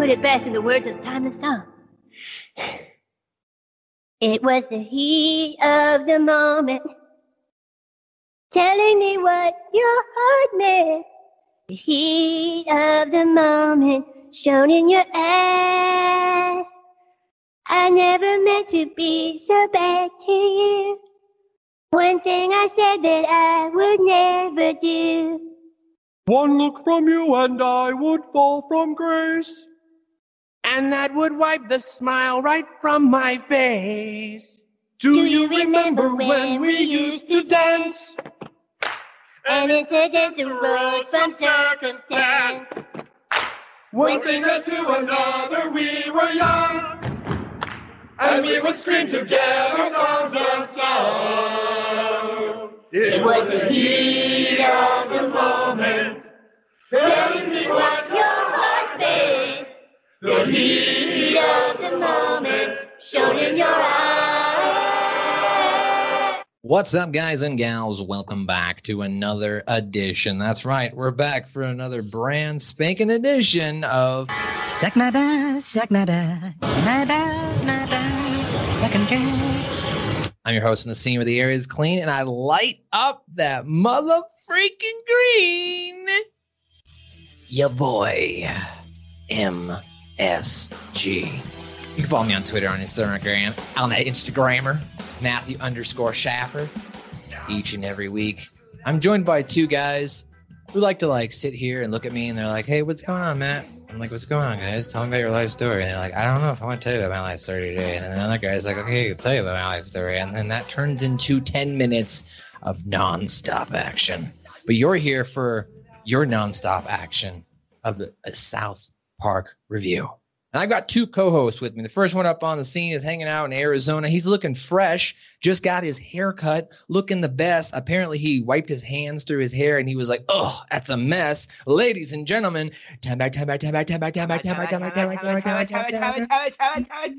put it best in the words of timeless song. It was the heat of the moment, telling me what your heart meant. The heat of the moment, shown in your eyes. I never meant to be so bad to you. One thing I said that I would never do. One look from you and I would fall from grace. And that would wipe the smile right from my face. Do, you remember when we used to dance? And incidents arose from circumstance. One thing led to another, we were young. And we would scream together songs of song. It was the heat of the moment, telling me what your heart meant. The heat of the moment, shown in your eyes. What's up, guys and gals? Welcome back to another edition. That's right, we're back for another brand spanking edition of Suck my balls, suck my balls, my balls, my suck 'em dry. I'm your host, and the scene where the air is clean, and I light up that mother freaking green. Your boy, MSG. You can follow me on Twitter, on Instagram, on that Instagrammer, Matthew underscore Schaffer, each and every week. I'm joined by two guys who like to like sit here and look at me, and they're like, "Hey, what's going on, Matt?" I'm like, "What's going on, guys? Tell me about your life story." And they're like, "I don't know if I want to tell you about my life story today." And then another guy's like, "Okay, I'll tell you about my life story," and then that turns into ten minutes of nonstop action. But you're here for your nonstop action of a South Park review. And I've got two co-hosts with me. The first one up on the scene is hanging out in Arizona. He's looking fresh, just got his hair cut, looking the best. Apparently, he wiped his hands through his hair and he was like, oh, that's a mess. Ladies and gentlemen, time back, time back, time back, time back, time back, time back, time back, time back, time back, time back, time back, time back,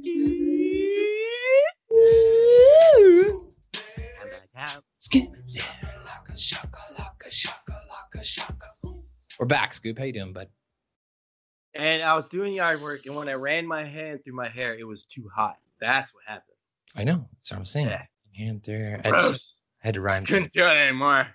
Skip. Laka shaka, laka shaka, laka shaka. We're back, Scoop. How you doing, bud? And I was doing yard work, and when I ran my hand through my hair, it was too hot. That's what happened. I know. That's what I'm saying. Yeah. Hand through. I Gross. just had to rhyme. Couldn't do it anymore.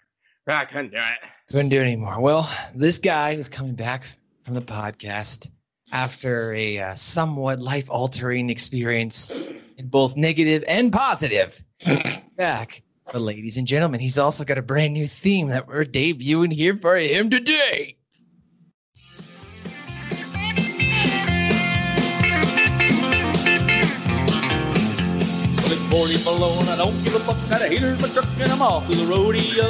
I couldn't do it. Couldn't do it anymore. Well, this guy is coming back from the podcast after a uh, somewhat life altering experience in both negative and positive. back. But, ladies and gentlemen, he's also got a brand new theme that we're debuting here for him today. 40 below and I don't give a fuck. Got a haters, but trucking them off to the rodeo.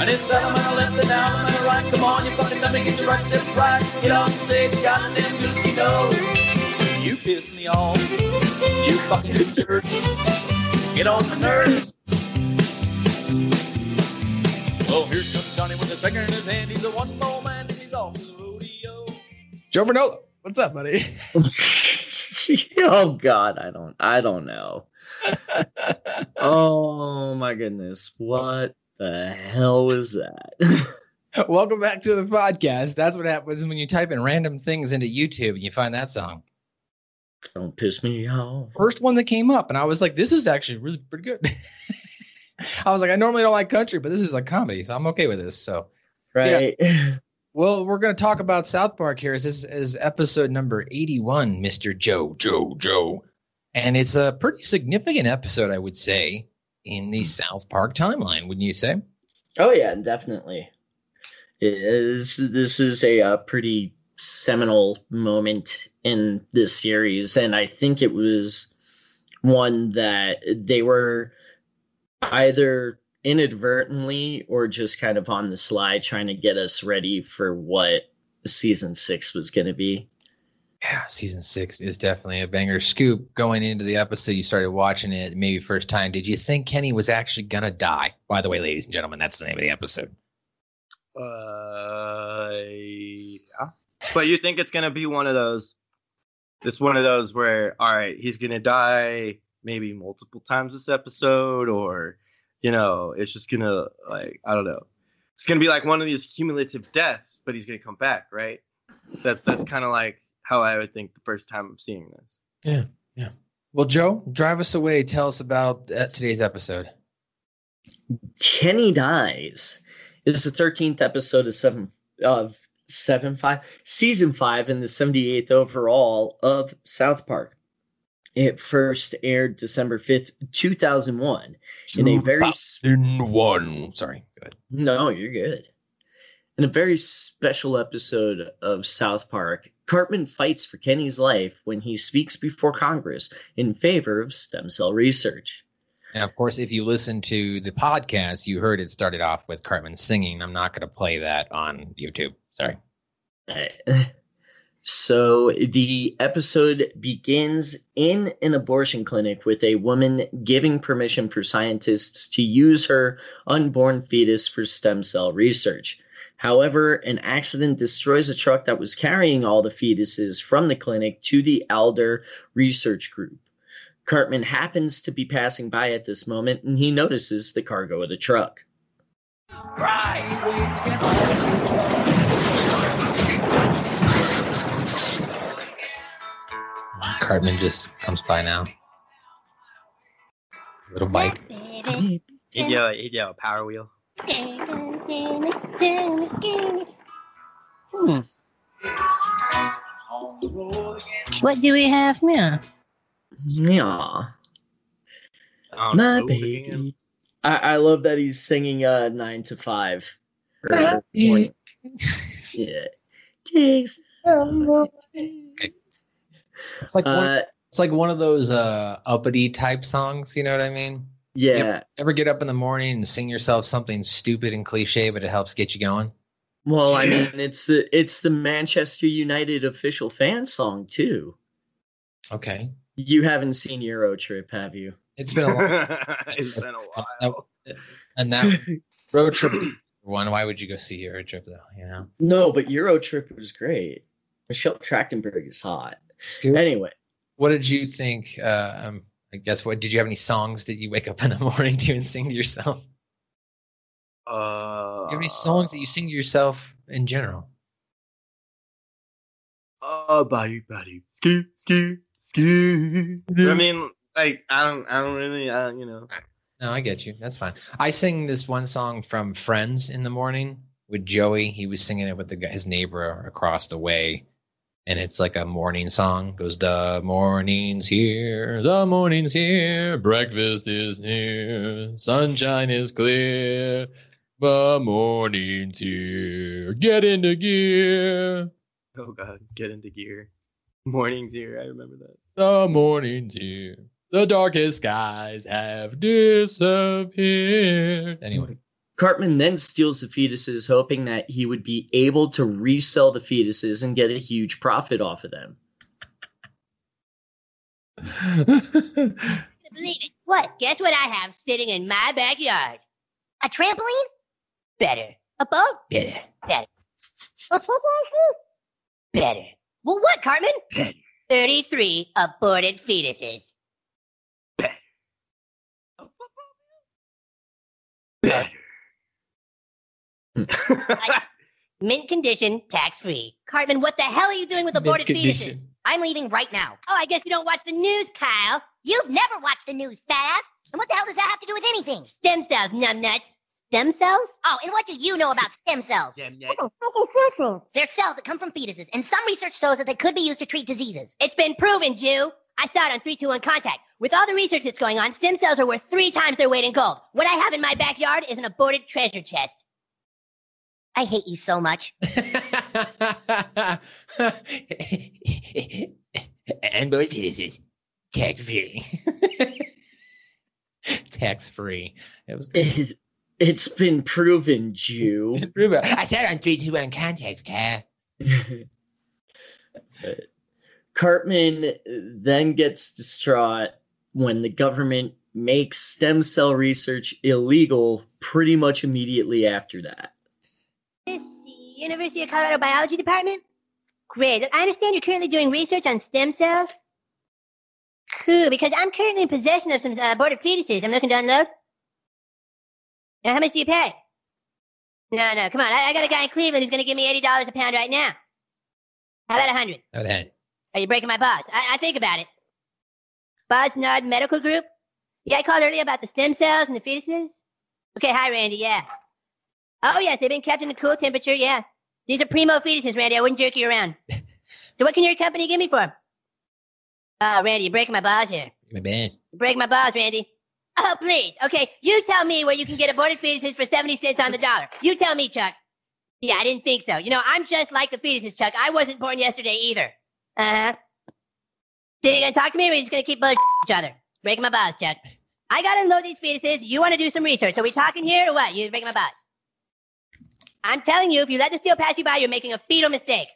And it's down on my left and down on my right. Come on, you fucking dummy, get your right step right. Get on stage, goddamn goosey nose. You piss me off. You fucking jerk. Get on the nerves. Oh, here's just Johnny with his finger in his hand. He's a one more man and he's off to the rodeo. Joe Vernola, what's up, buddy? oh god i don't i don't know oh my goodness what the hell was that Welcome back to the podcast. That's what happens when you type in random things into YouTube and you find that song. don't piss me off first one that came up, and I was like, "This is actually really pretty good." I was like, "I normally don't like country, but this is like comedy, so I'm okay with this." So, right well, we're going to talk about South Park here. This is episode number 81, Mister Joe, Joe, Joe, and it's a pretty significant episode, I would say, in the South Park timeline. Wouldn't you say? oh yeah definitely it is this is a, uh pretty seminal moment in this series and i think it was one that they were either inadvertently or just kind of on the slide trying to get us ready for what season six was going to be. Yeah, season six is definitely a banger. Scoop, going into the episode, you started watching it maybe first time. Did you think Kenny was actually gonna die? By the way, ladies and gentlemen, that's the name of the episode. Uh, yeah. But you think it's gonna be one of those? It's one of those where, all right, he's gonna die maybe multiple times this episode, or you know, it's just gonna like I don't know. It's gonna be like one of these cumulative deaths, but he's gonna come back, right? That's that's kind of like how I would think the first time of seeing this. Yeah, yeah. Well, Joe, drive us away. Tell us about uh, today's episode. Kenny dies. It's the thirteenth episode of seven of seven five season five and the seventy eighth overall of South Park. It first aired December fifth, two thousand one, in a very one. Sorry, go ahead. no, you're good. In a very special episode of South Park, Cartman fights for Kenny's life when he speaks before Congress in favor of stem cell research. Now, of course, if you listen to the podcast, you heard it started off with Cartman singing. I'm not going to play that on YouTube. Sorry. So the episode begins in an abortion clinic with a woman giving permission for scientists to use her unborn fetus for stem cell research. However, an accident destroys a truck that was carrying all the fetuses from the clinic to the Alder Research Group. Cartman happens to be passing by at this moment and he notices the cargo of the truck. Cartman just comes by now. Little bike. He'd yell, he'd yell, power wheel. Hmm. What do we have now? Yeah. I My baby. I, I love that he's singing uh nine to five. Or- or Yeah. morning. yeah. Takes It's like one, uh it's like one of those uh uppity type songs. You know what I mean? yeah. Ever get up in the morning and sing yourself something stupid and cliche, but it helps get you going? Well, I mean it's the it's the Manchester United official fan song too. Okay, You haven't seen Euro Trip, have you? it's been a long. it's been a while. and that road trip one. Why would you go see Euro trip though? You know. No, but Euro Trip was great. Michelle Trachtenberg is hot. Scoop, Anyway, what did you think? Uh, um, I guess what did you have any songs that you wake up in the morning to and sing to yourself? Uh, you have any songs that you sing to yourself in general? Oh, body, body, ski, ski, ski. I mean, like, I don't, I don't really, I don't, you know. No, I get you. That's fine. I sing this one song from Friends in the morning with Joey. He was singing it with the his neighbor across the way, and it's like a morning song. Goes the morning's here, the morning's here, breakfast is near, sunshine is clear, the morning's here. Get into gear. Oh God, get into gear. Mornings here, I remember that. The morning's here. The darkest skies have disappeared. Anyway. Cartman then steals the fetuses, hoping that he would be able to resell the fetuses and get a huge profit off of them. Believe it. What? Guess what I have sitting in my backyard? A trampoline? Better. A boat? Better. Better. A football field? Better. Well, what, Cartman? Better. 33 aborted fetuses. Mint condition, tax free. Cartman, what the hell are you doing with aborted fetuses? I'm leaving right now. Oh, I guess you don't watch the news, Kyle. You've never watched the news, fat ass. And what the hell does that have to do with anything? Stem cells, numbnuts. Stem cells? Oh, and what do you know about stem cells? Stem cells? They're cells that come from fetuses, and some research shows that they could be used to treat diseases. It's been proven, Jew. I saw it on 321 Contact. With all the research that's going on, stem cells are worth three times their weight in gold. What I have in my backyard is an aborted treasure chest. I hate you so much. and both this is tax free. tax free. It was good. It, it's been proven, Jew. I said on three, two, one contacts, cat. Cartman then gets distraught when the government makes stem cell research illegal pretty much immediately after that. University of Colorado Biology Department? Great. I understand you're currently doing research on stem cells. Cool, because I'm currently in possession of some uh, aborted fetuses I'm looking to unload. Now, how much do you pay? No, no, come on. I, I got a guy in Cleveland who's going to give me $80 a pound right now. How about a 100 Okay. Are you breaking my balls? I, I think about it. Bosnard Medical Group? Yeah, I called earlier about the stem cells and the fetuses. Okay, hi, Randy. Yeah. Oh, yes, they've been kept in a cool temperature. Yeah. These are primo fetuses, Randy. I wouldn't jerk you around. so, what can your company give me for 'em? Oh, Randy, you're breaking my balls here. My bad. You're breaking my balls, Randy. Oh, please. Okay, you tell me where you can get aborted fetuses for 70 cents on the dollar. You tell me, Chuck. Yeah, I didn't think so. You know, I'm just like the fetuses, Chuck. I wasn't born yesterday either. Uh huh. So you gonna talk to me or are you just gonna keep bullshitting each other? Breaking my balls, Chuck. I gotta unload these fetuses. You wanna do some research. Are we talking here or what? You breaking my balls. I'm telling you, if you let this deal pass you by, you're making a fetal mistake.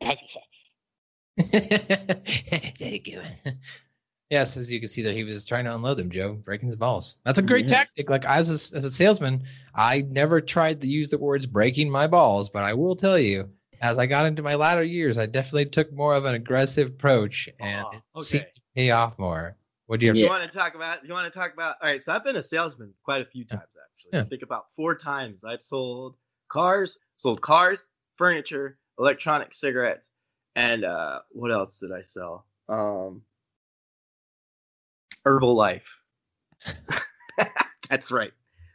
As you said. Thank you. Yes, as you can see that he was trying to unload them, Joe, breaking his balls. That's a mm, great Yes. tactic. Like as a, as a salesman, I never tried to use the words breaking my balls, but I will tell you, as I got into my latter years, I definitely took more of an aggressive approach, and Oh, it seemed to pay off more. What do you? You to want to talk about? You want to talk about? All right. So I've been a salesman quite a few times actually. Yeah. I think about four times. I've sold cars, sold cars, furniture, electronic cigarettes, and uh, what else did I sell? Um, Herbalife. That's right.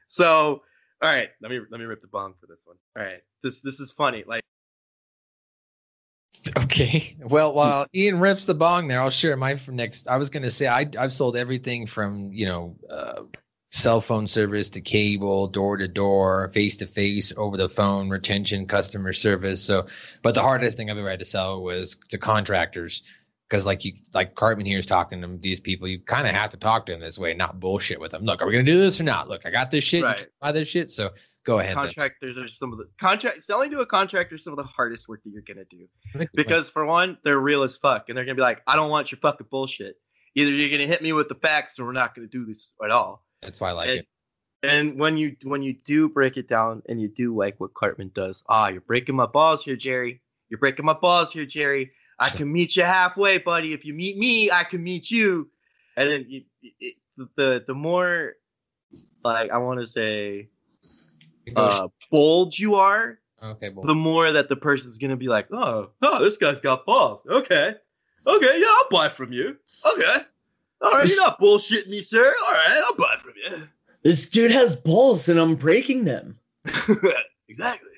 So, all right. Let me let me rip the bong for this one. All right. This this is funny. Like. Okay. Well, while Ian rips the bong there, I'll share mine from next. I was to say I, I've sold everything from, you know, uh, cell phone service to cable, door to door, face to face, over the phone, retention, customer service. So, but the hardest thing I've ever had to sell was to contractors. Because like you, like Cartman here is talking to these people, you kind of have to talk to them this way, not bullshit with them. Look, are we gonna do this or not? Look, I got this shit. Right. Buy this shit. So go ahead. then. contractors are some of the contract selling to a contractor is some of the hardest work that you're gonna do. Because for one, they're real as fuck, and they're gonna be like, "I don't want your fucking bullshit. Either you're gonna hit me with the facts, or we're not gonna do this at all." That's why I like and, it. and when you when you do break it down, and you do like what Cartman does, ah, you're breaking my balls here, Jerry. You're breaking my balls here, Jerry. I can meet you halfway, buddy. If you meet me, I can meet you. And then you, it, the the more like I want to say uh, bold you are, okay, well, the more that the person's gonna be like, oh, oh, this guy's got balls. Okay, okay, yeah, I'll buy from you. Okay, all right, you're not bullshitting me, sir. All right, I'll buy from you. This dude has balls and I'm breaking them. exactly.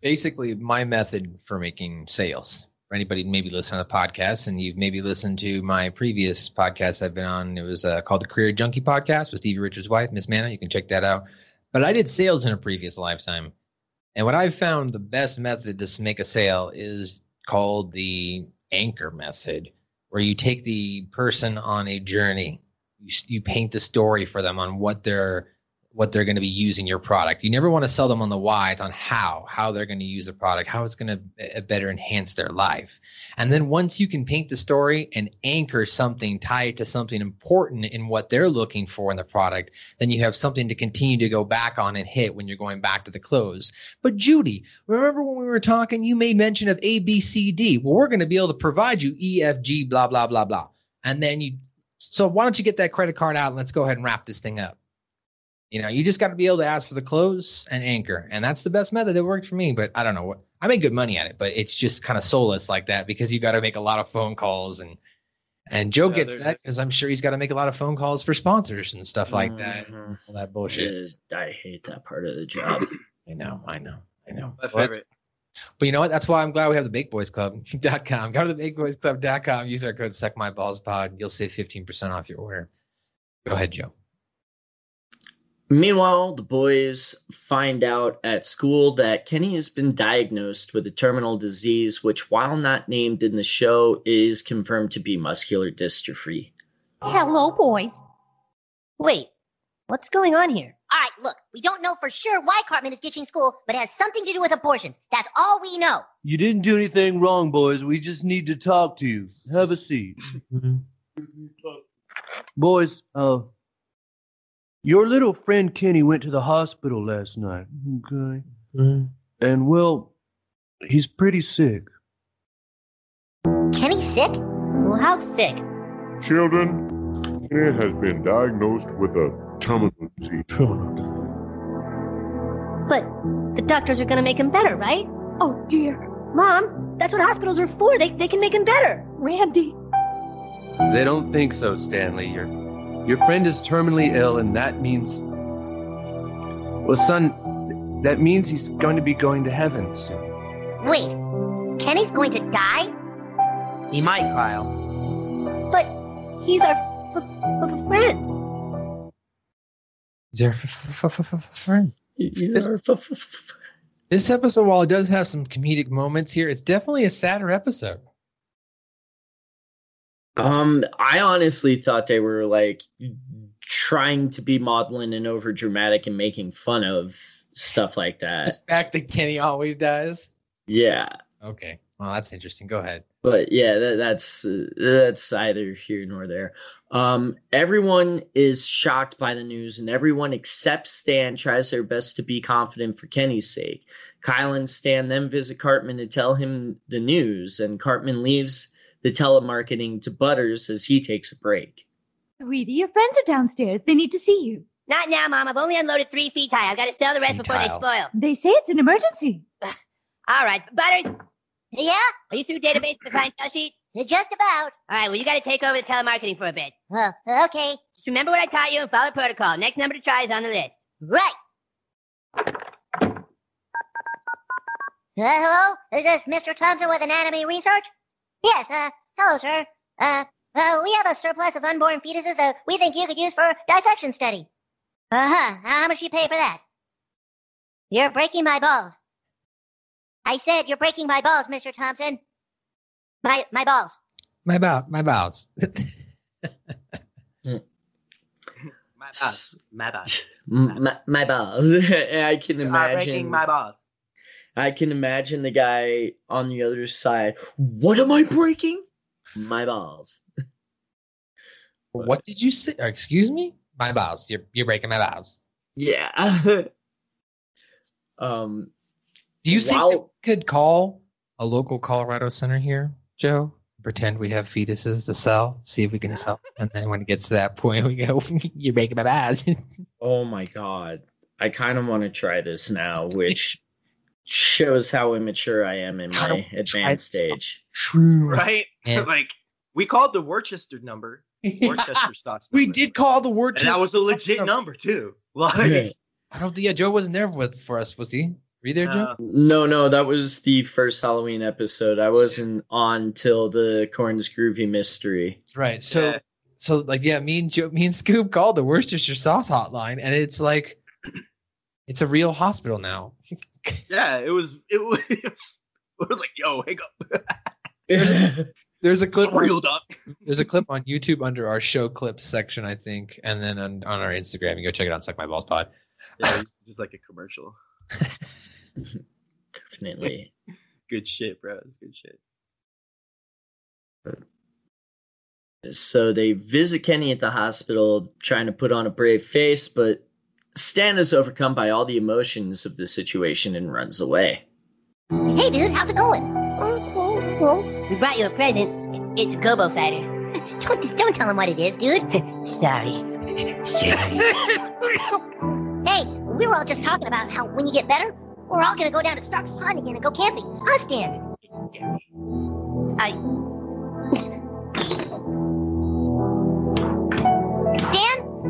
basically my method for making sales. For anybody maybe listening to the podcast and you've maybe listened to my previous podcast I've been on, it was uh, called the Career Junkie Podcast with Stevie Richards' wife, Miss Manna. You can check that out. But I did sales in a previous lifetime. And what I've found the best method to make a sale is called the anchor method, where you take the person on a journey. You, you paint the story for them on what they're what they're going to be using your product. You never want to sell them on the why, it's on how, how they're going to use the product, how it's going to eh, eh, better enhance their life. And then once you can paint the story and anchor something, tie it to something important in what they're looking for in the product, then you have something to continue to go back on and hit when you're going back to the close. But Judy, remember when we were talking, you made mention of A, B, C, D. Well, we're going to be able to provide you E, F, G, blah, blah, blah, blah. And then you, so why don't you get that credit card out and let's go ahead and wrap this thing up. You know, you just got to be able to ask for the close and anchor. And that's the best method that worked for me. But I don't know what I made good money at it, but it's just kind of soulless like that because you got to make a lot of phone calls and and Joe Yeah, gets that because I'm sure he's got to make a lot of phone calls for sponsors and stuff like that. Mhm. All that bullshit. Is- I hate that part of the job. I know, I know, I know. My Well, favorite. but you know what? That's why I'm glad we have the Baked Boys Club.com. Go to the Baked Boys Club.com. Use our code Suck My Balls Pod. You'll save 15% off your order. Go ahead, Joe. Meanwhile, the boys find out at school that Kenny has been diagnosed with a terminal disease, which, while not named in the show, is confirmed to be muscular dystrophy. Hello, boys. Wait, what's going on here? All right, look, we don't know for sure why Cartman is ditching school, but it has something to do with abortions. That's all we know. You didn't do anything wrong, boys. We just need to talk to you. Have a seat. boys, uh, your little friend Kenny went to the hospital last night. Okay. Mm-hmm. And well, he's pretty sick. Kenny's sick? Well, how sick? Children, Kenny has been diagnosed with a terminal disease. But the doctors are gonna make him better, right? Oh dear. Mom, that's what hospitals are for. They, they can make him better. Randy. They don't think so, Stanley. Your your friend is terminally ill, and that means Well, son, that means he's going to be going to heaven soon. Wait, Kenny's going to die? He might, Kyle. But he's our f- f- friend. Is there f- f- f- f- f- friend? This, This episode, while it does have some comedic moments here, it's definitely a sadder episode. Um, I honestly thought they were like trying to be maudlin and over dramatic and making fun of stuff like that. The fact that Kenny always does. Yeah, Okay. Well, that's interesting. Go ahead. but yeah, that, that's uh, that's either here nor there. Um, everyone is shocked by the news, and everyone except Stan tries their best to be confident for Kenny's sake. Kyle and Stan then visit Cartman to tell him the news, and Cartman leaves the telemarketing to Butters as he takes a break. Sweetie, your friends are downstairs. They need to see you. Not now, Mom. I've only unloaded three feet high. I've got to sell the rest before they spoil. They say it's an emergency. All right, Butters. Yeah? Are you through database the client tell sheet? Just about. All right, well, you got to take over the telemarketing for a bit. Well, okay. Just remember what I taught you and follow protocol. Next number to try is on the list. Right. Uh, hello? Is this Mr. Thompson with Anatomy Research? Yes, uh, hello, sir. Uh, uh, we have a surplus of unborn fetuses that we think you could use for dissection study. Uh-huh. How much do you pay for that? You're breaking my balls. I said you're breaking my balls, Mr. Thompson. My my balls. My balls. my balls. My bad. My bad. M- My, my balls. I can You are breaking imagine. my balls. I can imagine the guy on the other side. What am I breaking? My balls. what did you say? Excuse me? My balls. You're you're breaking my balls. Yeah. um. Do you think Wow. we could call a local Colorado center here, Joe? Pretend we have fetuses to sell, see if we can sell. And then when it gets to that point, we go, "You're breaking my bows." Oh my god. I kind of want to try this now, which shows how immature I am in my advanced this. stage. Shrooms. Right? Yeah. like, we called the Worcester number. Worcester sauce. we number. did call the word. And that was a legit number, too. Like, I don't think yeah, Joe wasn't there with for us, was he? Were you there, Joe? uh, No, no, that was the first Halloween episode. I wasn't on till the Korn's Groovy mystery. That's right. So Yeah. so like yeah, me and Joe, me and Scoop called the Worcestershire sauce hotline, and it's like it's a real hospital now. yeah, it was, it was, it was, like, yo, hang up. There's a clip. Reeled up. There's a clip on YouTube under our show clips section, I think, and then on, on our Instagram. You go check it out. Suck my balls pod. Yeah, it's just like a commercial. Definitely. Good shit, bro. It's good shit. So they visit Kenny at the hospital, trying to put on a brave face, but Stan is overcome by all the emotions of the situation and runs away. Hey, dude, how's it going? We brought you a present. It's a gobo fighter. Don't don't tell him what it is, dude. Sorry. hey, we were all just talking about how when you get better, we're all gonna go down to Stark's Pond again and go camping. Huh, Stan? I.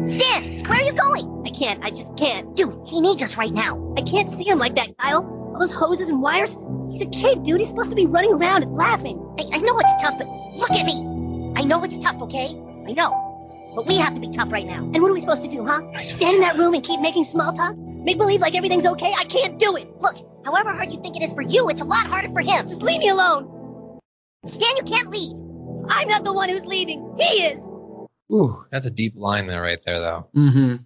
Stan? Where are you going? I can't. I just can't. Dude, he needs us right now. I can't see him like that, Kyle. All those hoses and wires. He's a kid, dude. He's supposed to be running around and laughing. I, I know it's tough, but look at me. I know it's tough, okay? I know. But we have to be tough right now. And what are we supposed to do, huh? Stand in that room and keep making small talk? Make believe like everything's okay? I can't do it. Look, however hard you think it is for you, it's a lot harder for him. Just leave me alone. Stan, you can't leave. I'm not the one who's leaving. He is. Ooh, that's a deep line there, right there, though. Mm-hmm.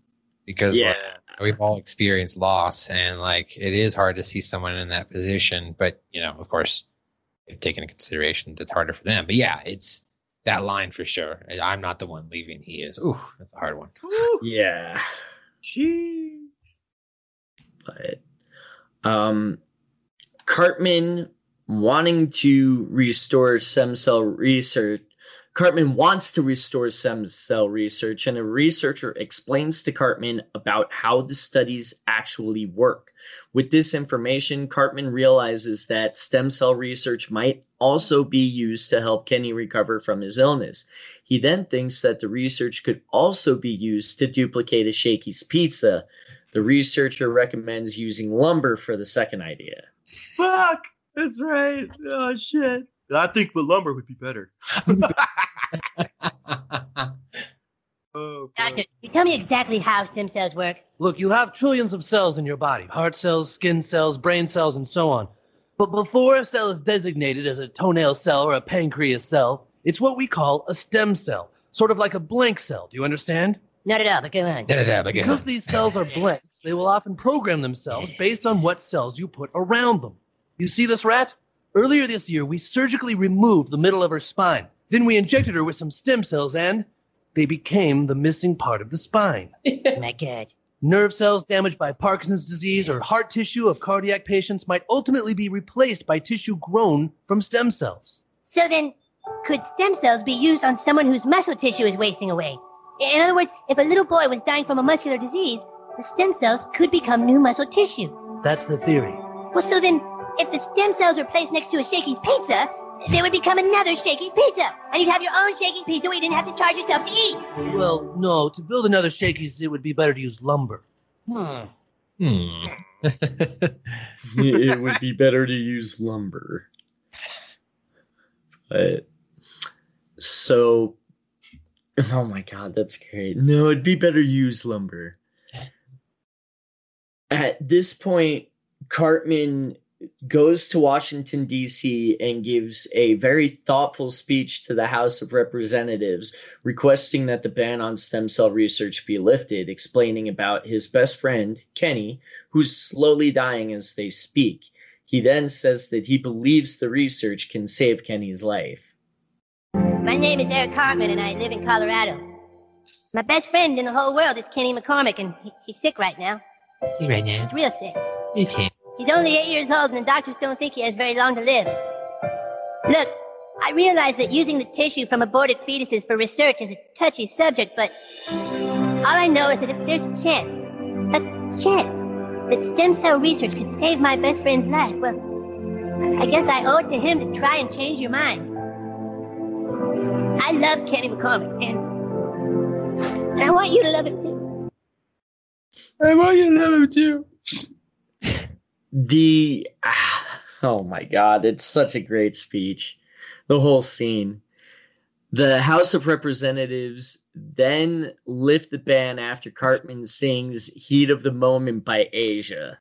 Because Yeah. like, we've all experienced loss, and like it is hard to see someone in that position. But you know, of course, if taking into consideration that's harder for them. But yeah, it's that line for sure. I'm not the one leaving. He is. Ooh, that's a hard one. Yeah. Gee. But um Cartman wanting to restore stem cell research Cartman wants to restore stem cell research, and a researcher explains to Cartman about how the studies actually work. With this information, Cartman realizes that stem cell research might also be used to help Kenny recover from his illness. He then thinks that the research could also be used to duplicate a Shakey's pizza. The researcher recommends using lumber for the second idea. Fuck! That's right. Oh shit. I think the lumber would be better. oh, Doctor, can you tell me exactly how stem cells work? Look, you have trillions of cells in your body heart cells, skin cells, brain cells, and so on. But before a cell is designated as a toenail cell or a pancreas cell, it's what we call a stem cell, sort of like a blank cell. Do you understand? Not at all, but go on. Because these cells are blanks, they will often program themselves based on what cells you put around them. You see this rat? Earlier this year, we surgically removed the middle of her spine. Then we injected her with some stem cells, and they became the missing part of the spine. Oh my God. Nerve cells damaged by Parkinson's disease or heart tissue of cardiac patients might ultimately be replaced by tissue grown from stem cells. So then, could stem cells be used on someone whose muscle tissue is wasting away? In other words, if a little boy was dying from a muscular disease, the stem cells could become new muscle tissue. That's the theory. Well, so then, if the stem cells were placed next to a Shakey's pizza, there would become another Shakey's pizza, and you'd have your own Shakey's pizza where you didn't have to charge yourself to eat. Well, no, to build another Shakey's, it would be better to use lumber. Hmm. Hmm. it would be better to use lumber. But so, oh my god, that's great. No, it'd be better to use lumber. At this point, Cartman goes to Washington, D.C., and gives a very thoughtful speech to the House of Representatives, requesting that the ban on stem cell research be lifted, explaining about his best friend, Kenny, who's slowly dying as they speak. He then says that he believes the research can save Kenny's life. My name is Eric Cartman, and I live in Colorado. My best friend in the whole world is Kenny McCormick, and he, he's sick right now. See right now. He's real sick. He's here. He's only eight years old, and the doctors don't think he has very long to live. Look, I realize that using the tissue from aborted fetuses for research is a touchy subject, but all I know is that if there's a chance, a chance, that stem cell research could save my best friend's life, well, I guess I owe it to him to try and change your minds. I love Kenny McCormick, and, and I want you to love him too. I want you to love him too. The oh my god it's such a great speech. The whole scene. The house of representatives then lift the ban after cartman sings heat of the moment by asia.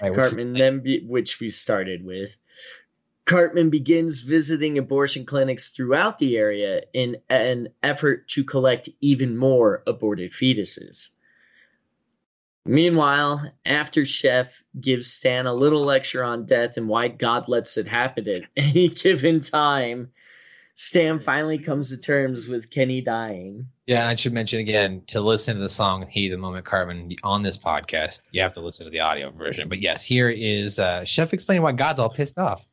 Right, which- cartman then be, which we started with. Cartman begins visiting abortion clinics throughout the area in an effort to collect even more aborted fetuses Meanwhile, after Chef gives Stan a little lecture on death and why God lets it happen at any given time, Stan finally comes to terms with Kenny dying. Yeah, and I should mention again to listen to the song "He the Moment Cartman" on this podcast, you have to listen to the audio version. But yes, here is uh, Chef explaining why God's all pissed off.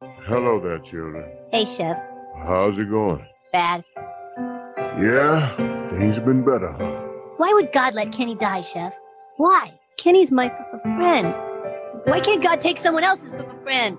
Hello there, children. Hey, Chef. How's it going? Bad. Yeah, things have been better, huh? Why would God let Kenny die, Chef? Why? Kenny's my f- f- friend. Why can't God take someone else's f- f- friend?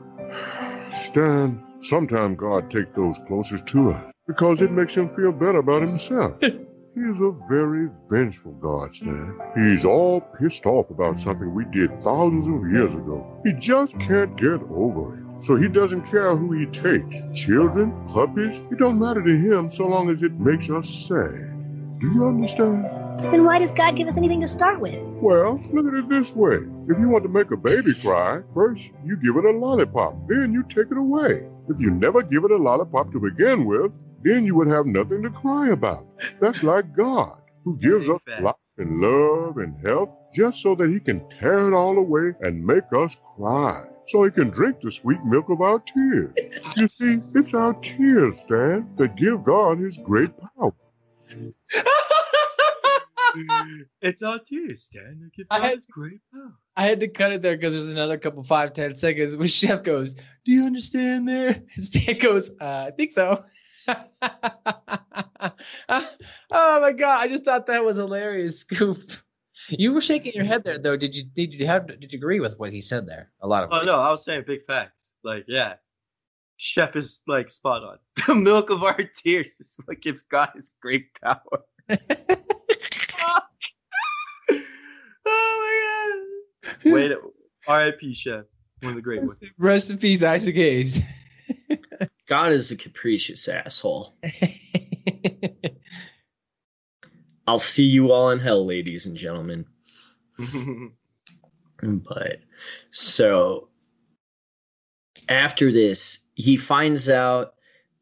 Stan, sometimes God takes those closest to us because it makes him feel better about himself. He's a very vengeful God, Stan. He's all pissed off about something we did thousands of years ago. He just can't get over it. So he doesn't care who he takes. Children, puppies, it don't matter to him so long as it makes us sad. Do you understand? Then why does God give us anything to start with? Well, look at it this way. If you want to make a baby cry, first you give it a lollipop, then you take it away. If you never give it a lollipop to begin with, then you would have nothing to cry about. That's like God. who gives us life and love and health just so that he can tear it all away and make us cry. So he can drink the sweet milk of our tears. You see, it's our tears, Stan, that give God his great power. it's our tears, Stan. I had- great power. I had to cut it there because there's another couple five ten seconds where Chef goes, "Do you understand?" There, and Stan goes, uh, "I think so." oh my god! I just thought that was hilarious, Scoop. You were shaking your head there, though. Did you? Did you have? Did you agree with what he said there? A lot of. Oh no. I was saying big facts. Like, yeah, Chef is like spot on. The milk of our tears is what gives God his great power. My god! Wait, R.I.P. Chef, one of the great ones. Rest in peace, Isaac Hayes. God is a capricious asshole. I'll see you all in hell, ladies and gentlemen. But so after this, he finds out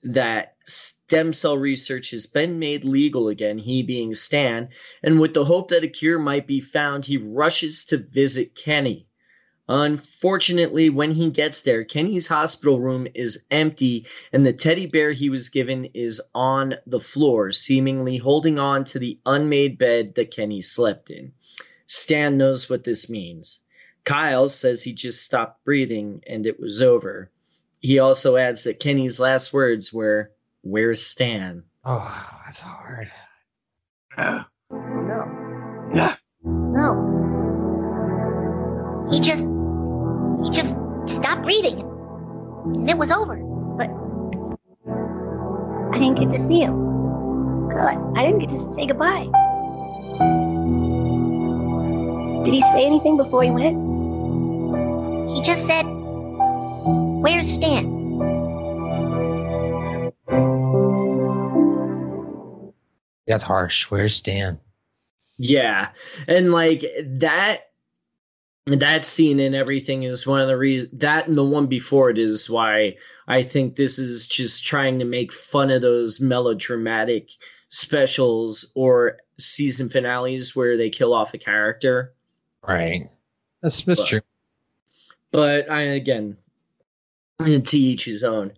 that stem cell research has been made legal again, he being Stan, and with the hope that a cure might be found, he rushes to visit Kenny. Unfortunately, when he gets there, Kenny's hospital room is empty, and the teddy bear he was given is on the floor, seemingly holding on to the unmade bed that Kenny slept in. Stan knows what this means. Kyle says he just stopped breathing and it was over. He also adds that Kenny's last words were, Where's Stan? Oh, that's hard. No. No. No. He just, he just stopped breathing. And it was over. But I didn't get to see him. God, I didn't get to say goodbye. Did he say anything before he went? He just said, Where's Stan? That's harsh. Where's Stan? Yeah. And like that that scene and everything is one of the reasons that and the one before it is why I think this is just trying to make fun of those melodramatic specials or season finales where they kill off a character. Right. That's that's But- true. But I again, to each his own.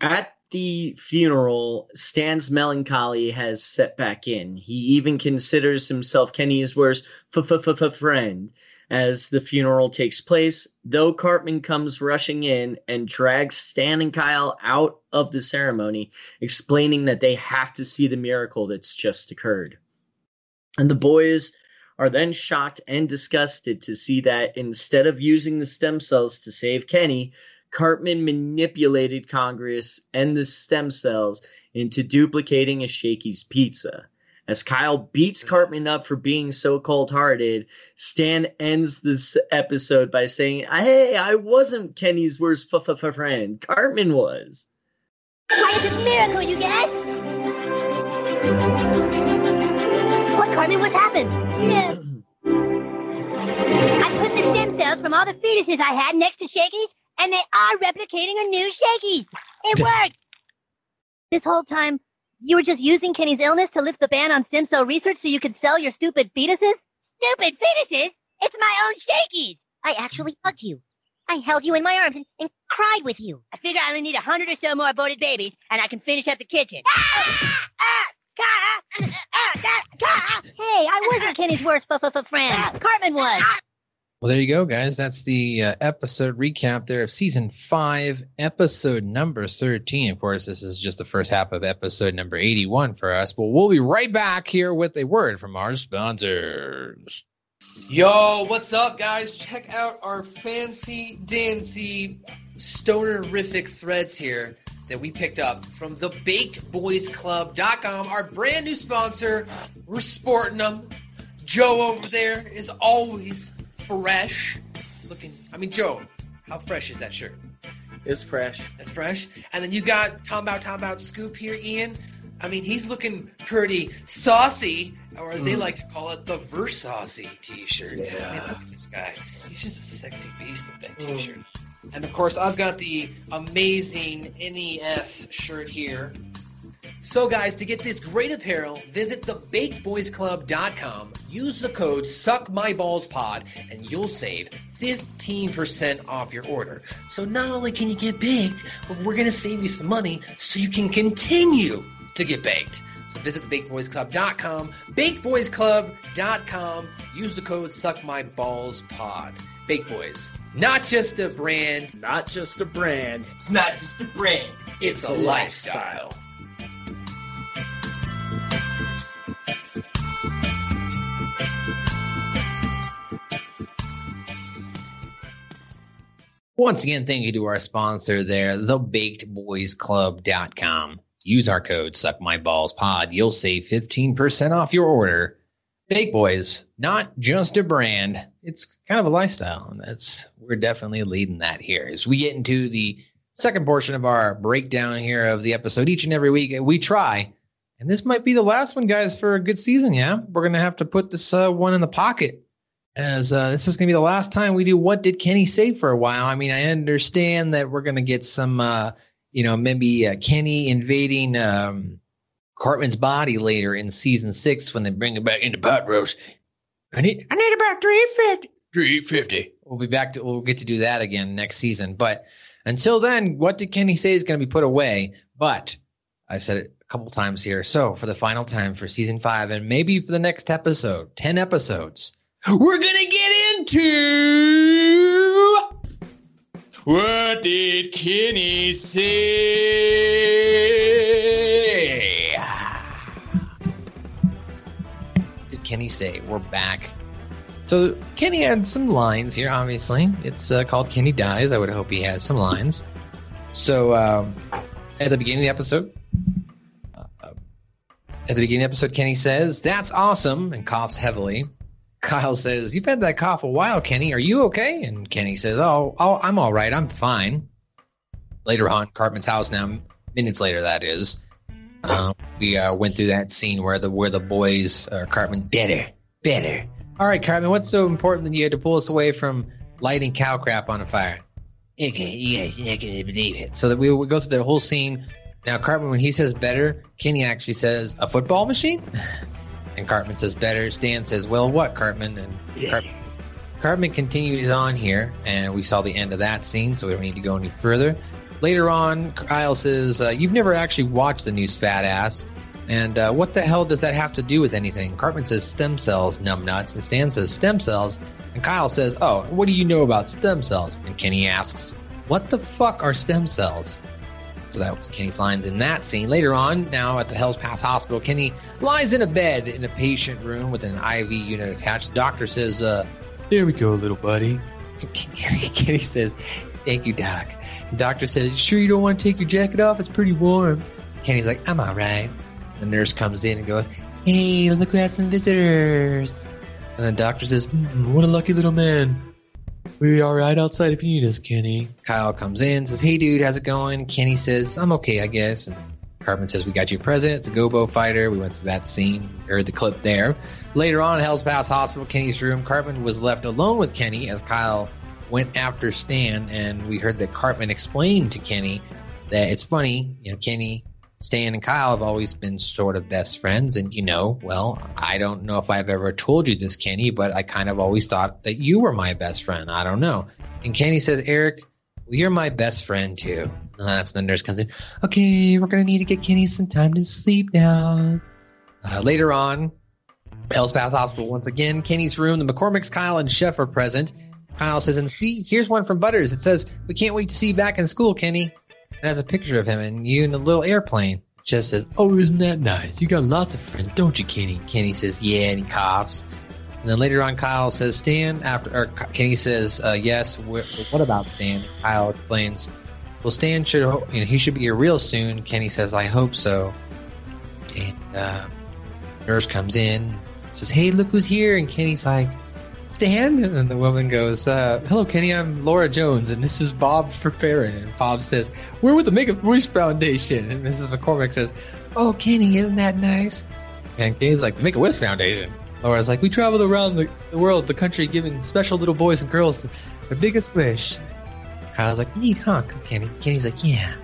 At the funeral, Stan's melancholy has set back in. He even considers himself Kenny's worst friend as the funeral takes place. Though Cartman comes rushing in and drags Stan and Kyle out of the ceremony, explaining that they have to see the miracle that's just occurred. And the boys are then shocked and disgusted to see that instead of using the stem cells to save Kenny, Cartman manipulated Congress and the stem cells into duplicating a Shakey's pizza. As Kyle beats mm. Cartman up for being so cold hearted, Stan ends this episode by saying, Hey, I wasn't Kenny's worst f- f- f- friend. Cartman was. Why, it's a miracle, you guys! What, Cartman? What's happened? Yeah. I put the stem cells from all the fetuses I had next to Shakey's, and they are replicating a new Shakey's. It worked! This whole time, you were just using Kenny's illness to lift the ban on stem cell research so you could sell your stupid fetuses? Stupid fetuses? It's my own Shakey's! I actually hugged you. I held you in my arms and, and cried with you. I figure I only need a hundred or so more aborted babies, and I can finish up the kitchen. Ah! Ah! Ah! Ah! Ah! Ah! Hey, I wasn't Kenny's worst f- f- f- friend. Cartman was. Well, there you go, guys. That's the uh, episode recap there of season five, episode number 13. Of course, this is just the first half of episode number 81 for us, but we'll be right back here with a word from our sponsors. Yo, what's up, guys? Check out our fancy dancy stonerific threads here that we picked up from the bakedboysclub.com, our brand new sponsor. We're sporting them. Joe over there is always fresh looking. I mean, Joe, how fresh is that shirt? It's fresh. That's fresh. And then you got Tom Bout Tom Bout Scoop here, Ian. I mean, he's looking pretty saucy, or as they Mm. like to call it, the Versaucy t-shirt. Yeah. I mean, look at this guy. He's just a sexy beast with that t-shirt. And of course, I've got the amazing NES shirt here. So, guys, to get this great apparel, visit thebakedboysclub.com. Use the code SuckMyBallsPod, and you'll save 15% off your order. So, not only can you get baked, but we're going to save you some money so you can continue to get baked. So, visit thebakedboysclub.com, bakedboysclub.com. Use the code SuckMyBallsPod. Baked Boys, not just a brand, Not just a brand. It's not just a brand. it's a lifestyle. Once again, thank you to our sponsor there, thebakedboysclub.com. Use our code SuckMyBallsPod. You'll save 15% off your order. Bake Boys, not just a brand, it's kind of a lifestyle. And that's we're definitely leading that here. As we get into the second portion of our breakdown here of the episode each and every week, we try. And this might be the last one, guys, for a good season. Yeah, we're gonna have to put this uh, one in the pocket as uh, this is going to be the last time we do what did kenny say for a while? I mean i understand that we're going to get some uh, you know maybe uh, kenny invading um, cartman's body later in season six when they bring him back into pot roast. I need i need about 350 350 we'll be back to we'll get to do that again next season. But until then what did kenny say is going to be put away. But i've said it a couple times here. So for the final time for season five and maybe for the next episode 10 episodes we're gonna get into what did Kenny say? Did Kenny say? We're back. So Kenny had some lines here. Obviously, it's uh, called Kenny Dies. I would hope he has some lines. So um, at the beginning of the episode, uh, at the beginning of the episode, Kenny says, "That's awesome," and coughs heavily. Kyle says, You've had that cough a while, Kenny. Are you okay? And Kenny says, Oh, oh I'm all right. I'm fine. Later on, Cartman's house now, minutes later, that is. Uh, we uh, went through that scene where the where the boys, uh, Cartman, better, better. All right, Cartman, what's so important that you had to pull us away from lighting cow crap on a fire? You you're not going believe it. So that we, we go through the whole scene. Now, Cartman, when he says better, Kenny actually says, A football machine? And Cartman says better. Stan says, "Well, what, Cartman?" And Cart- Cartman continues on here, and we saw the end of that scene, so we don't need to go any further. Later on, Kyle says, uh, "You've never actually watched the news, fat ass." And uh, what the hell does that have to do with anything? Cartman says stem cells, numbnuts, and Stan says stem cells. And Kyle says, "Oh, what do you know about stem cells?" And Kenny asks, "What the fuck are stem cells?" So that was Kenny's lines in that scene. Later on, now at the Hell's Pass Hospital, Kenny lies in a bed in a patient room with an IV unit attached. The doctor says, uh, There we go, little buddy. Kenny says, Thank you, Doc. The doctor says, "You Sure you don't want to take your jacket off? It's pretty warm. Kenny's like, I'm all right. The nurse comes in and goes, Hey, look who had some visitors. And the doctor says, "Hmm, What a lucky little man. We are right outside if you need us, Kenny. Kyle comes in, says, Hey, dude, how's it going? Kenny says, I'm okay, I guess. And Cartman says, We got you a present. It's a Gobo fighter. We went to that scene, heard the clip there. Later on, Hell's Pass Hospital, Kenny's room, Cartman was left alone with Kenny as Kyle went after Stan. And we heard that Cartman explained to Kenny that it's funny, you know, Kenny, Stan, and Kyle have always been sort of best friends. And, you know, well, I don't know if I've ever told you this, Kenny, but I kind of always thought that you were my best friend. I don't know. And Kenny says, Eric, you're my best friend too. And that's when the nurse comes in. Okay, we're going to need to get Kenny some time to sleep now. Uh, later on, Hell's Pass Hospital once again. Kenny's room. The McCormicks, Kyle, and Chef are present. Kyle says, and see, here's one from Butters. It says, we can't wait to see you back in school, Kenny. It has a picture of him and you in a little airplane. Chef says, Oh, isn't that nice? You got lots of friends, don't you, Kenny? Kenny says, Yeah, and he coughs. And then later on, Kyle says, Stan, after, or Kenny says, uh, Yes, wh- what about Stan? Kyle explains, Well, Stan should, ho- you know, he should be here real soon. Kenny says, I hope so. And uh, nurse comes in, says, Hey, look who's here. And Kenny's like, Stan? And the woman goes, uh, Hello, Kenny. I'm Laura Jones, and this is Bob Perperin. And Bob says, We're with the Make a Wish Foundation. And Mrs. McCormick says, Oh, Kenny, isn't that nice? And Kenny's like, The Make a Wish Foundation. Laura's like, We traveled around the, the world, the country, giving special little boys and girls their biggest wish. Kyle's like, Neat, huh, Kenny? Kenny's like, Yeah.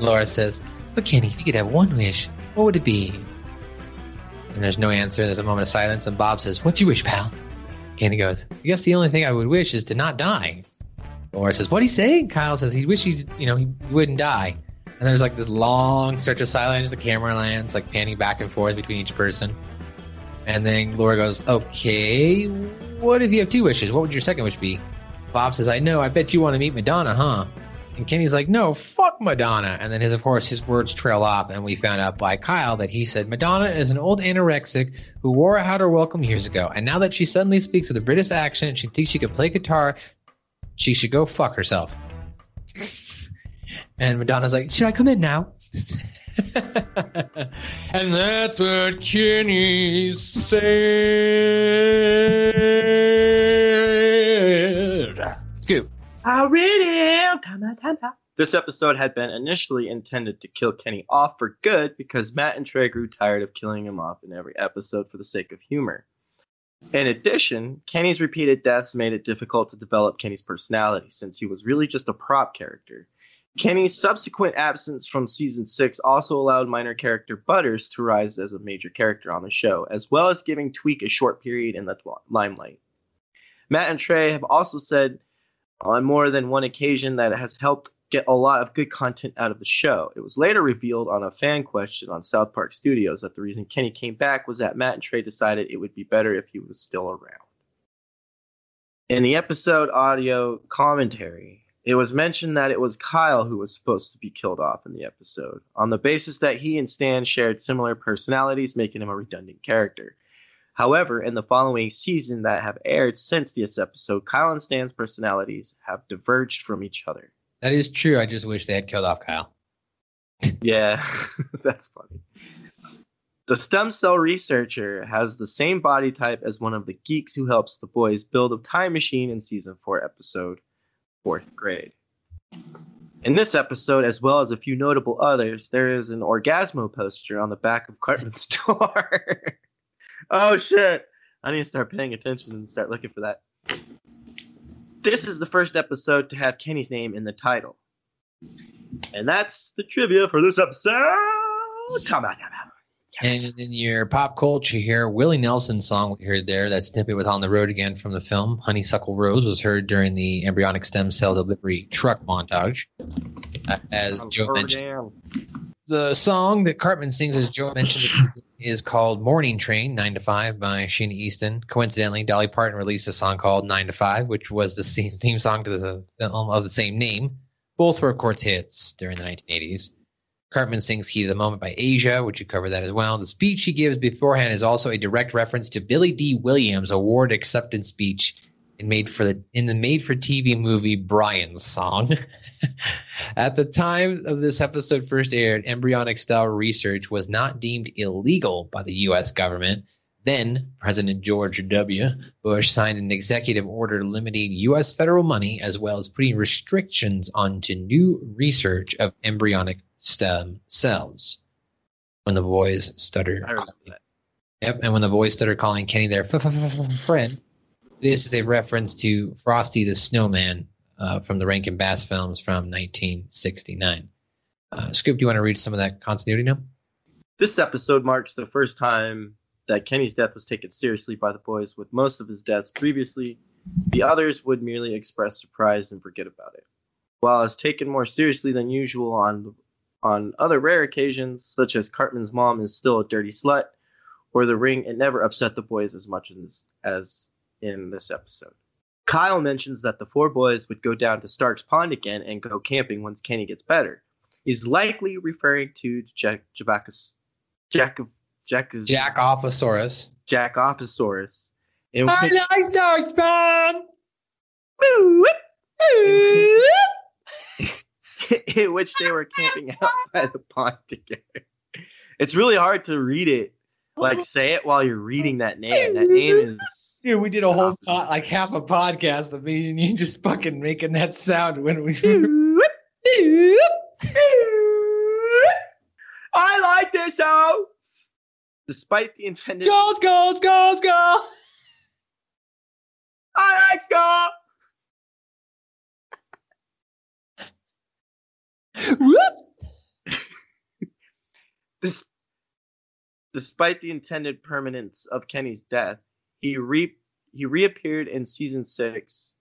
Laura says, So, Kenny, if you could have one wish, what would it be? And there's no answer. There's a moment of silence, and Bob says, What's your wish, pal? Kenny goes, I guess the only thing I would wish is to not die. Laura says, What'd he say? Kyle says, He wishes, you know, he wouldn't die. And there's like this long stretch of silence. The camera lands, like panning back and forth between each person. And then Laura goes, Okay, what if you have two wishes? What would your second wish be? Bob says, I know. I bet you want to meet Madonna, huh? And Kenny's like, no, fuck Madonna. And then his, of course, his words trail off, and we found out by Kyle that he said Madonna is an old anorexic who wore out her welcome years ago, and now that she suddenly speaks with a British accent, she thinks she can play guitar. She should go fuck herself. and Madonna's like, should I come in now? and that's what Kenny said. This episode had been initially intended to kill Kenny off for good because Matt and Trey grew tired of killing him off in every episode for the sake of humor. In addition, Kenny's repeated deaths made it difficult to develop Kenny's personality since he was really just a prop character. Kenny's subsequent absence from season 6 also allowed minor character Butters to rise as a major character on the show, as well as giving Tweak a short period in the limelight. Matt and Trey have also said on more than one occasion that has helped get a lot of good content out of the show. It was later revealed on a fan question on South Park Studios that the reason Kenny came back was that Matt and Trey decided it would be better if he was still around. In the episode audio commentary, it was mentioned that it was Kyle who was supposed to be killed off in the episode, on the basis that he and Stan shared similar personalities, making him a redundant character. However, in the following season that have aired since this episode, Kyle and Stan's personalities have diverged from each other. That is true. I just wish they had killed off Kyle. Yeah, that's funny. The stem cell researcher has the same body type as one of the geeks who helps the boys build a time machine in season 4 episode fourth grade. In this episode, as well as a few notable others, there is an Orgazmo poster on the back of Cartman's door. Oh shit! I need to start paying attention and start looking for that. This is the first episode to have Kenny's name in the title. And that's the trivia for this episode. Come on, come on. And in your pop culture here, Willie Nelson song we heard there, that snippet was on the road again from the film. Honeysuckle Rose was heard during the embryonic stem cell delivery truck montage. Uh, as Joe mentioned, the song that Cartman sings, as Joe mentioned, is called Morning Train 9 to 5 by Sheena Easton. Coincidentally, Dolly Parton released a song called 9 to 5, which was the theme song to the film um, of the same name. Both were, of course, hits during the 1980s. Cartman sings Heat of the Moment by Asia, which you covered that as well. The speech he gives beforehand is also a direct reference to Billy Dee Williams' award acceptance speech in made for the in the made for TV movie Brian's song. At the time of this episode first aired, embryonic style research was not deemed illegal by the US government. Then President George W. Bush signed an executive order limiting US federal money as well as putting restrictions onto new research of embryonic stem cells. When the boys stutter, yep, and when the boys stutter calling Kenny their friend, this is a reference to Frosty the Snowman uh, from the Rankin Bass films from 1969. Uh, Scoop, do you want to read some of that continuity now? This episode marks the first time that Kenny's death was taken seriously by the boys, with most of his deaths previously, the others would merely express surprise and forget about it. While it's taken more seriously than usual on on other rare occasions, such as Cartman's mom is still a dirty slut, or the ring, it never upset the boys as much as, as in this episode. Kyle mentions that the four boys would go down to Stark's Pond again and go camping once Kenny gets better. He's likely referring to Jack Jabacus, Jack Jack Jack Ophosaurus. Jack Ophosaurus. In I which, like Stark's Pond. in which they were camping out by the pond together. It's really hard to read it, like say it while you're reading that name. That name is Dude, we did a whole pod, like half a podcast of me and you just fucking making that sound when we. I like this show. Despite the intended Goals, goals, goals, goals. I like Scott. Whoop. this, despite the intended permanence of Kenny's death, he re he reappeared in season six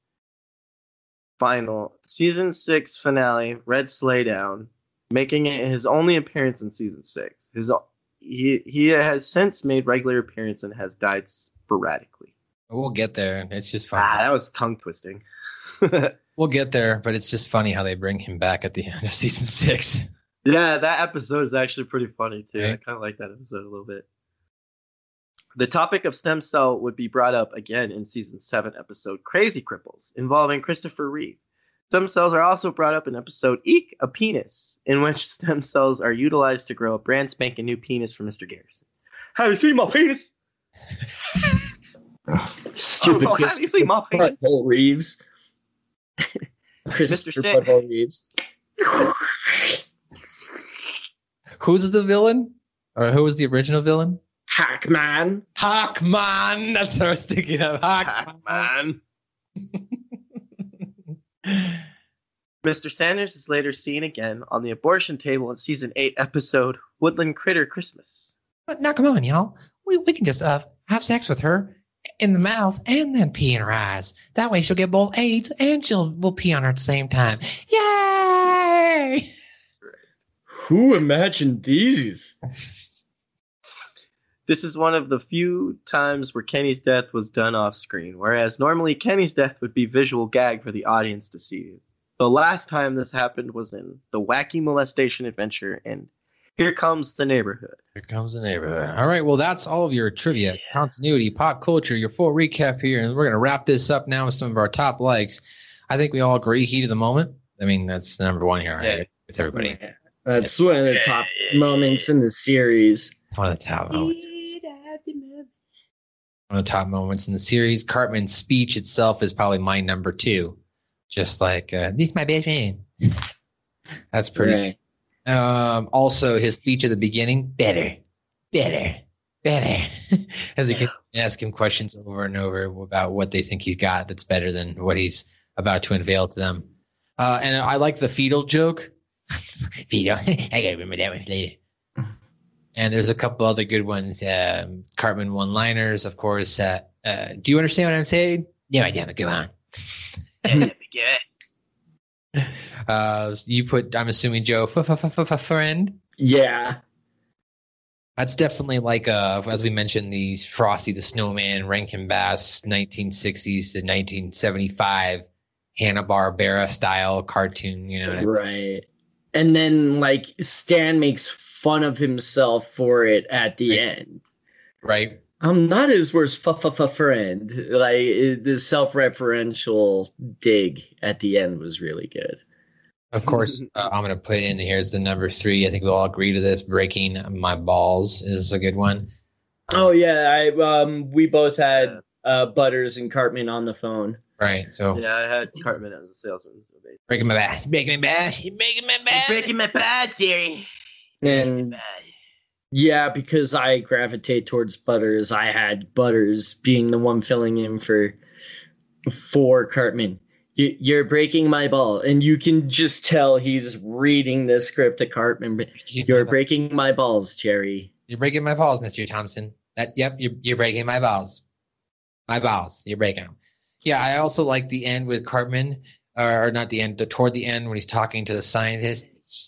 final season six finale Red Sleigh Down, making it his only appearance in season six. His he he has since made regular appearance and has died sporadically. We'll get there. It's just funny. Ah, that was tongue twisting. We'll get there, but it's just funny how they bring him back at the end of season six. Yeah, that episode is actually pretty funny too. I kind of like that episode a little bit. The topic of stem cell would be brought up again in season seven episode Crazy Cripples, involving Christopher Reeve. Stem cells are also brought up in episode Eek, a Penis, in which stem cells are utilized to grow a brand spanking new penis for Mr. Garrison. Have you seen my penis? Stupid Oh, have you Christopher seen my penis? Reeves. Christopher Sick. Reeves. Who's the villain? Or who was the original villain? Hackman. Hawkman. That's what I was thinking of. Hawkman. Man. Mr. Sanders is later seen again on the abortion table in season 8 episode Woodland Critter Christmas. But now, come on, y'all. We, we can just uh, have sex with her in the mouth and then pee in her eyes. That way she'll get both AIDS and she'll we'll pee on her at the same time. Yay! Who imagined these? This is one of the few times where Kenny's death was done off screen, whereas normally Kenny's death would be visual gag for the audience to see. The last time this happened was in The Wacky Molestation Adventure and Here Comes the Neighborhood. Here comes the neighborhood. All right. Well, that's all of your trivia, continuity, pop culture, your full recap here. And we're going to wrap this up now with some of our top likes. I think we all agree heat of the moment. I mean, that's number one here right? Yeah. with everybody. That's one of the top moments in the series. One of the top moments. One of the top moments in the series. Cartman's speech itself is probably my number two. Just like, uh, this is my best friend. That's pretty. Right. Um, also, his speech at the beginning, better, better, better. As they keep ask him questions over and over about what they think he's got that's better than what he's about to unveil to them. Uh, and I like the fetal joke. Fetal. I gotta remember that one later. And there's a couple other good ones. Um, Cartman one-liners, of course. Uh, uh, do you understand what I'm saying? No, I don't. Go on. yeah. Uh, you put, I'm assuming, Joe, friend. Yeah. That's definitely like, uh, as we mentioned, these Frosty the Snowman, Rankin Bass, 1960s to 1975 Hanna Barbera style cartoon. You know, Right. And then like Stan makes fun of himself for it at the end. right? I'm not his worst f- f- f- friend. Like it- the self-referential dig at the end was really good. Of course, uh, I'm going to put in here as the number three. I think we'll all agree to this. Breaking my balls is a good one. Oh yeah, I um we both had uh Butters and Cartman on the phone. Right. So Yeah, I had Cartman as a salesman. Breaking my back, breaking my back, You're breaking my back. You're Breaking my back, theory. And yeah, because I gravitate towards Butters, I had Butters being the one filling in for for Cartman. You, you're breaking my ball, and you can just tell he's reading the script to Cartman. You're breaking my balls, Jerry. You're breaking my balls, Mr. Thompson. That yep, you're you're breaking my balls. My balls. You're breaking them. Yeah, I also like the end with Cartman, or, or not the end, the toward the end when he's talking to the scientist.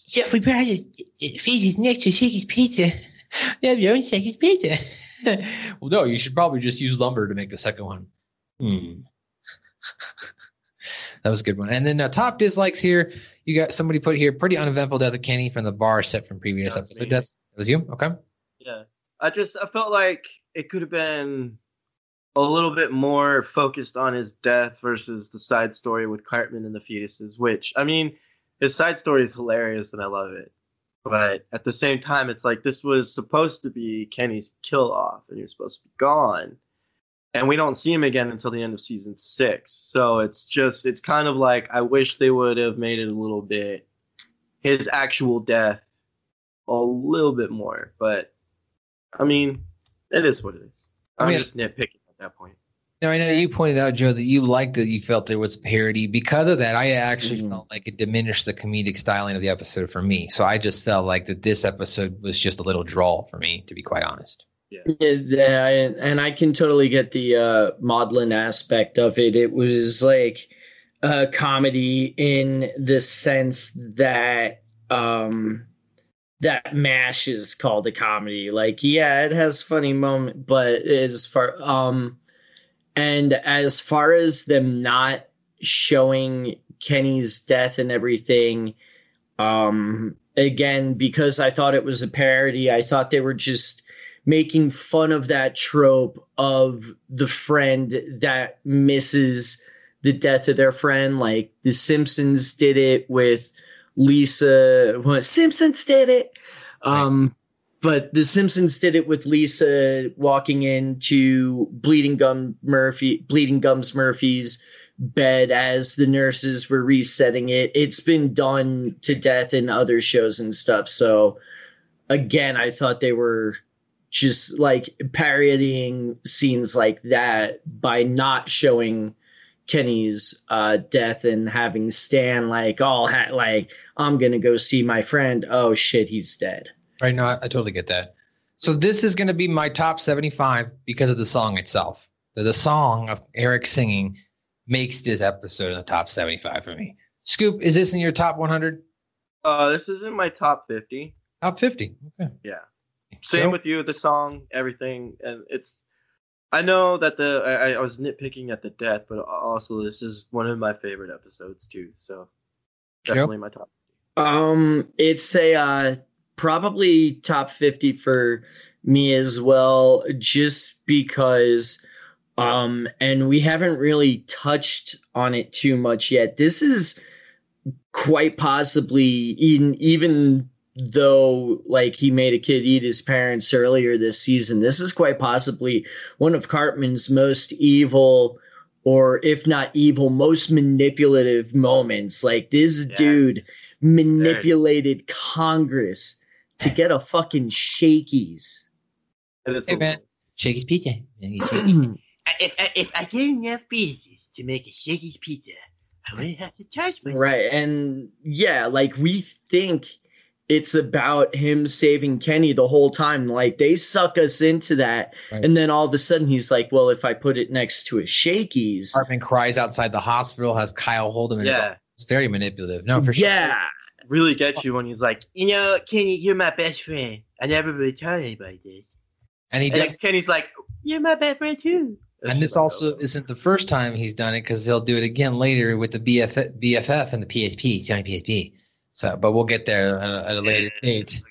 Jeffrey Brown feed his neck to Shakey's pizza. Yeah, you don't Shakey's pizza. well, no, you should probably just use lumber to make the second one. Hmm. that was a good one. And then uh, top dislikes here. You got somebody put here pretty uneventful death of Kenny from the bar set from previous That episode. me. Death. It was you. Okay. Yeah. I just I felt like it could have been a little bit more focused on his death versus the side story with Cartman and the fetuses, which I mean, his side story is hilarious and I love it. But at the same time, it's like this was supposed to be Kenny's kill off and he was supposed to be gone. And we don't see him again until the end of season six. So it's just it's kind of like I wish they would have made it a little bit his actual death a little bit more. But I mean, it is what it is. I I'm mean- just nitpicking that point. Now I know you pointed out, Joe, that you liked that you felt there was parody. Because of that, I actually Mhm. felt like it diminished the comedic styling of the episode for me. So I just felt like that this episode was just a little drawl for me, to be quite honest. Yeah, yeah, and- and I can totally get the uh, maudlin aspect of it. It was like a comedy in the sense that um, that Mash is called a comedy. Like, yeah, it has funny moment, but as far um, and as far as them not showing Kenny's death and everything, um, again, because I thought it was a parody, I thought they were just making fun of that trope of the friend that misses the death of their friend. Like the Simpsons did it with Lisa. Well, Simpsons did it. Um, but the Simpsons did it with Lisa walking into Bleeding Gum Murphy, Bleeding Gums Murphy's bed as the nurses were resetting it. It's been done to death in other shows and stuff. So again, I thought they were just like parodying scenes like that by not showing Kenny's uh, death and having Stan like all ha- like I'm gonna go see my friend. Oh shit, he's dead. Right? No, I, I totally get that. So this is going to be my top 75 because of the song itself. The, the song of Eric singing makes this episode in the top 75 for me. Scoop, is this in your top 100? Uh, this is in my top 50. Top 50. Okay. Yeah. Same Joe? with you, the song, everything, and it's. I know that the I, I was nitpicking at the death, but also this is one of my favorite episodes too. So Joe? definitely my top. Um, it's a uh, probably top fifty for me as well, just because. Um, and we haven't really touched on it too much yet. This is quite possibly even even though like he made a kid eat his parents earlier this season this is quite possibly one of cartman's most evil or if not evil most manipulative moments like this dude manipulated congress to get a fucking Shakey's Hey, man. Shakey's Pizza. If I, if I get enough pieces to make a Shakey's pizza, I wouldn't have to charge myself. Right. And yeah, like we think it's about him saving Kenny the whole time. Like they suck us into that. Right. And then all of a sudden he's like, well, if I put it next to a Shakey's. Cartman cries outside the hospital, has Kyle hold him, and Yeah. it's, it's very manipulative. No, for sure. Yeah. Really gets you when he's like, You know, Kenny, you're my best friend. I never really tell anybody this. And he and does. Kenny's like, You're my best friend too. It's And this like, also isn't the first time he's done it because he'll do it again later with the BFF, BFF and the PSP, Johnny PSP. So, but we'll get there at a, at a later date.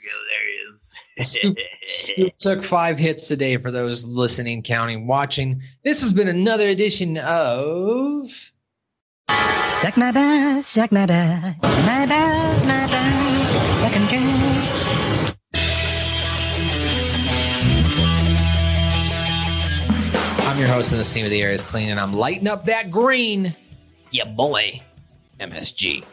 Scoop, Scoop took five hits today for those listening, counting, watching. This has been another edition of Suck my balls, suck my balls, my balls, my balls, suck 'em dry. I'm your host, and the scene of the air is clean, and I'm lighting up that green. Yeah, boy. MSG.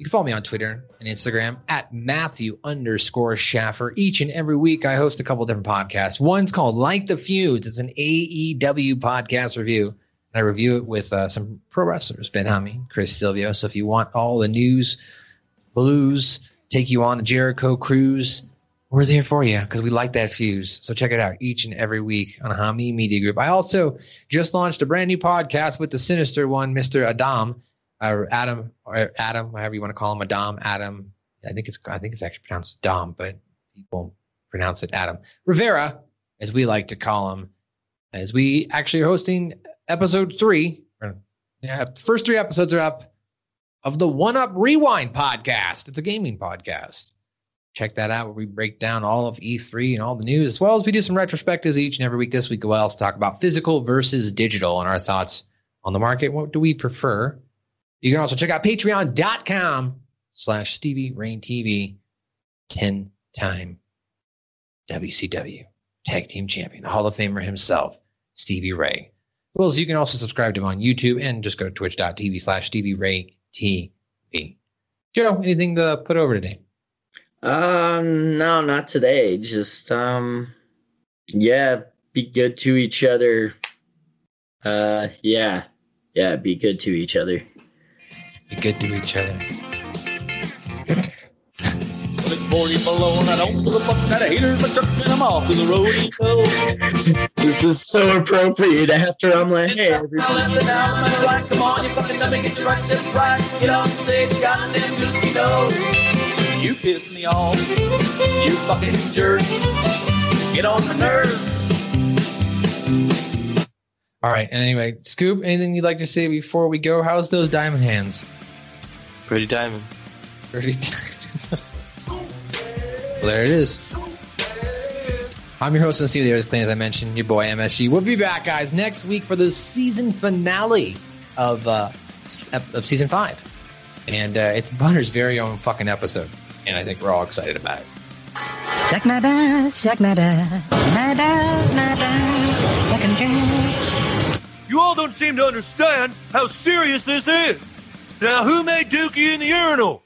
You can follow me on Twitter and Instagram at Matthew underscore Schaffer. Each and every week, I host a couple different podcasts. One's called Like the Feuds. It's an AEW podcast review. And I review it with uh, some pro wrestlers, Ben Hummy, Chris Silvio. So if you want all the news, blues, take you on the Jericho cruise, we're there for you because we like that fuse. So check it out each and every week on Hamin Media Group. I also just launched a brand new podcast with the sinister one, Mr. Adam, Adam, or Adam, however you want to call him, Adam, Adam. I think it's I think it's actually pronounced Dom, but people pronounce it Adam Rivera, as we like to call him. As we actually are hosting episode three. Yeah, the first three episodes are up of the One Up Rewind podcast. It's a gaming podcast check that out where we break down all of E3 and all the news, as well as we do some retrospectives each and every week. This week, we'll also talk about physical versus digital and our thoughts on the market. What do we prefer? You can also check out patreon.com slash Stevie Ray TV, 10 time WCW tag team champion, the Hall of Famer himself, Stevie Ray. Well, you can also subscribe to him on YouTube and just go to twitch.tv slash Stevie Ray TV. Joe, anything to put over today? Um, no, not today. Just um, yeah, be good to each other. Uh, yeah, yeah. Be good to each other. Be good to each other. 40 below, I don't give a fuck that haters, but chucking them off to the rodeo. This is so appropriate after I'm like, hey, Now left and now I'm gonna right. Come on, you fucking dummy, get your right step right. Get on stage, goddamn goosey. You piss me off. You fucking jerk. Get on the nerve. All right. And anyway, Scoop, anything you'd like to say before we go? How's those diamond hands? Pretty diamond. Pretty. well, there it is. I'm your host and CEO of the Aries Clan, as I mentioned, your boy MSG. We'll be back, guys, next week for the season finale of uh, of season five, and uh, it's Butters' very own fucking episode, and I think we're all excited about it. Suck my balls, suck my balls, my balls, my balls, suck 'em dry. You all don't seem to understand how serious this is. Now, who made Dookie in the urinal?